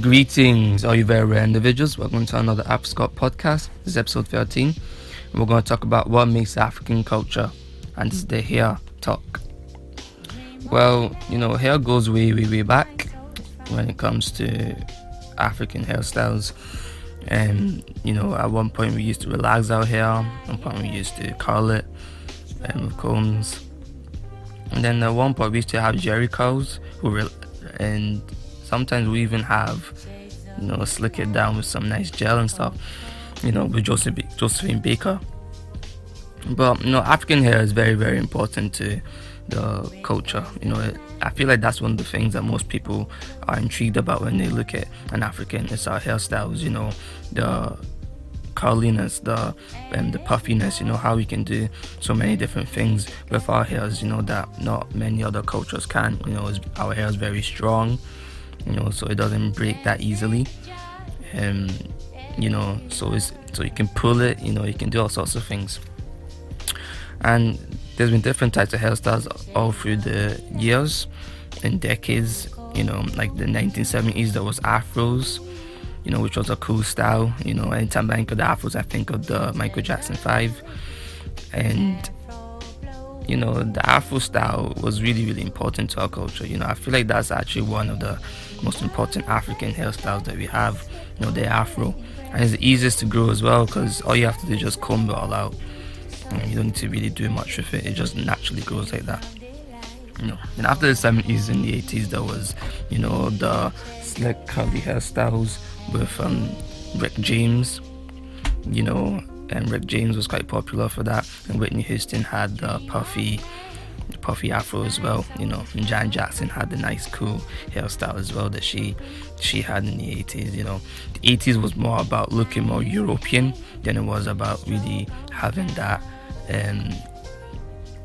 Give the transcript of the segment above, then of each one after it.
Greetings, all you very rare individuals. Welcome to another AfriScott podcast. This is episode 13. We're going to talk about what makes African culture, and this is the hair talk. Well, you know, hair goes way, way, way back when it comes to African hairstyles. And, you know, at one point we used to relax our hair, at one point we used to curl it um, with combs. And then at one point we used to have Jheri curls, who re- and sometimes we even have, you know, slick it down with some nice gel and stuff, you know, with Josephine, Josephine Baker. But, you know, African hair is very, very important to the culture. You know, I feel like that's one of the things that most people are intrigued about when they look at an African. It's our hairstyles, you know, the curliness, the um, the puffiness, you know, how we can do so many different things with our hairs, you know, that not many other cultures can. You know, our hair is very strong, you know, so it doesn't break that easily. Um, you know, so it's so you can pull it, you know, you can do all sorts of things. And there's been different types of hairstyles all through the years and decades. You know, like the 1970s, there was afros, you know, which was a cool style. You know, anytime I think of the afros, I think of the Michael Jackson 5. And, you know, the afro style was really, really important to our culture. You know, I feel like that's actually one of the most important African hairstyles that we have, you know, the afro. And it's the easiest to grow as well because all you have to do is just comb it all out you don't need to really do much with it. It just naturally grows like that. You know. And after the 70s and the 80s, there was, you know, the slick curly hairstyles with um, Rick James. You know, and Rick James was quite popular for that. And Whitney Houston had the puffy, puffy afro as well. You know, and Janet Jackson had the nice, cool hairstyle as well that she she had in the 80s. You know, the 80s was more about looking more European than it was about really having that um,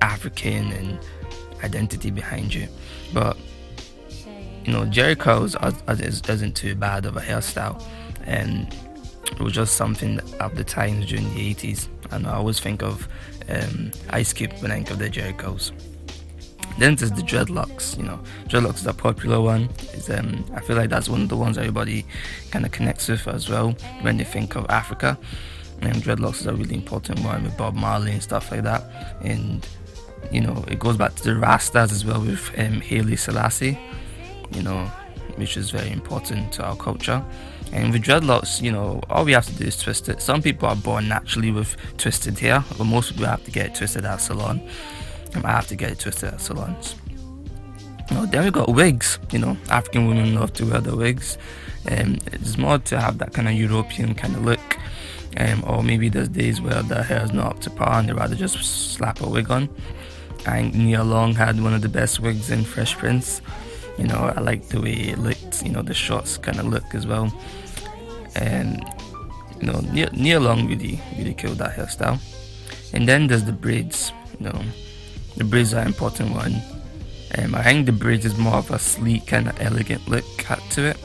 African and identity behind you. But you know, curls isn't too bad of a hairstyle, and it was just something of the times during the 80s. And I always think of um, Ice Cube when I think of the Jheri curls. Then there's the dreadlocks. You know, dreadlocks is a popular one. Um, I feel like that's one of the ones everybody kind of connects with as well when they think of Africa and dreadlocks is a really important one with Bob Marley and stuff like that. And you know, it goes back to the Rastas as well with um, Haile Selassie, you know, which is very important to our culture. And with dreadlocks, you know, all we have to do is twist it. Some people are born naturally with twisted hair, but most people have to get it twisted at a salon. And I have to get it twisted at salons. You then we got wigs. You know, African women love to wear the wigs. Um, it's more to have that kind of European kind of look um, or maybe there's days where the hair is not up to par and they rather just slap a wig on. Think Nia Long had one of the best wigs in Fresh Prince. You know, I like the way it looked, you know, the shorts kind of look as well. And, you know, Nia, Nia Long really, really killed that hairstyle. And then there's the braids, you know, the braids are an important one. Um, I think the braids is more of a sleek kind of elegant look cut to it.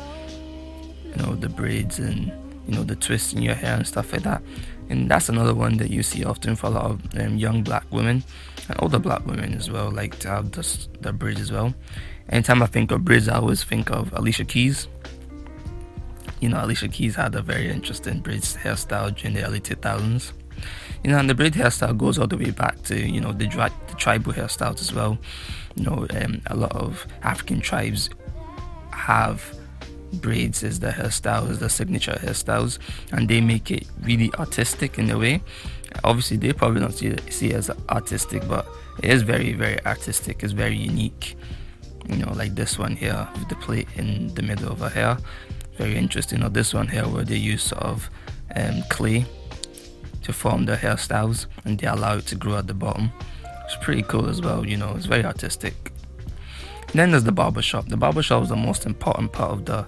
You know, the braids and you know the twists in your hair and stuff like that. And that's another one that you see often for a lot of um, young black women and older black women as well like to have this, the bridge as well. Anytime i think of bridge i always think of alicia keys. You know alicia keys had a very interesting bridge hairstyle during the early 2000s you know and the braid hairstyle goes all the way back to you know the, the tribal hairstyles as well. You know um, a lot of african tribes have braids is the hairstyles, the signature hairstyles, and they make it really artistic in a way. Obviously, they probably don't see it, see it as artistic, but it is very, very artistic. It's very unique. You know, like this one here with the plate in the middle of her hair. Very interesting. Or this one here where they use sort of um, clay to form the hairstyles and they allow it to grow at the bottom. It's pretty cool as well, you know, it's very artistic. Then there's the barbershop. The barbershop is the most important part of the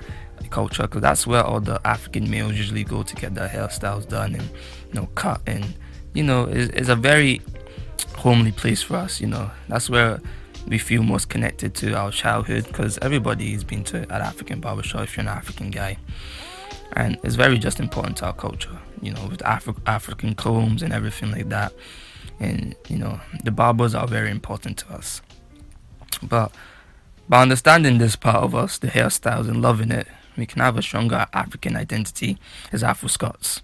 culture because that's where all the African males usually go to get their hairstyles done and you know cut and you know it's, it's a very homely place for us. You know that's where we feel most connected to our childhood because everybody's been to an African barbershop if you're an African guy, and it's very just important to our culture. You know with Afri- African combs and everything like that, and you know the barbers are very important to us, but by understanding this part of us, the hairstyles, and loving it, we can have a stronger African identity as Afro Scots.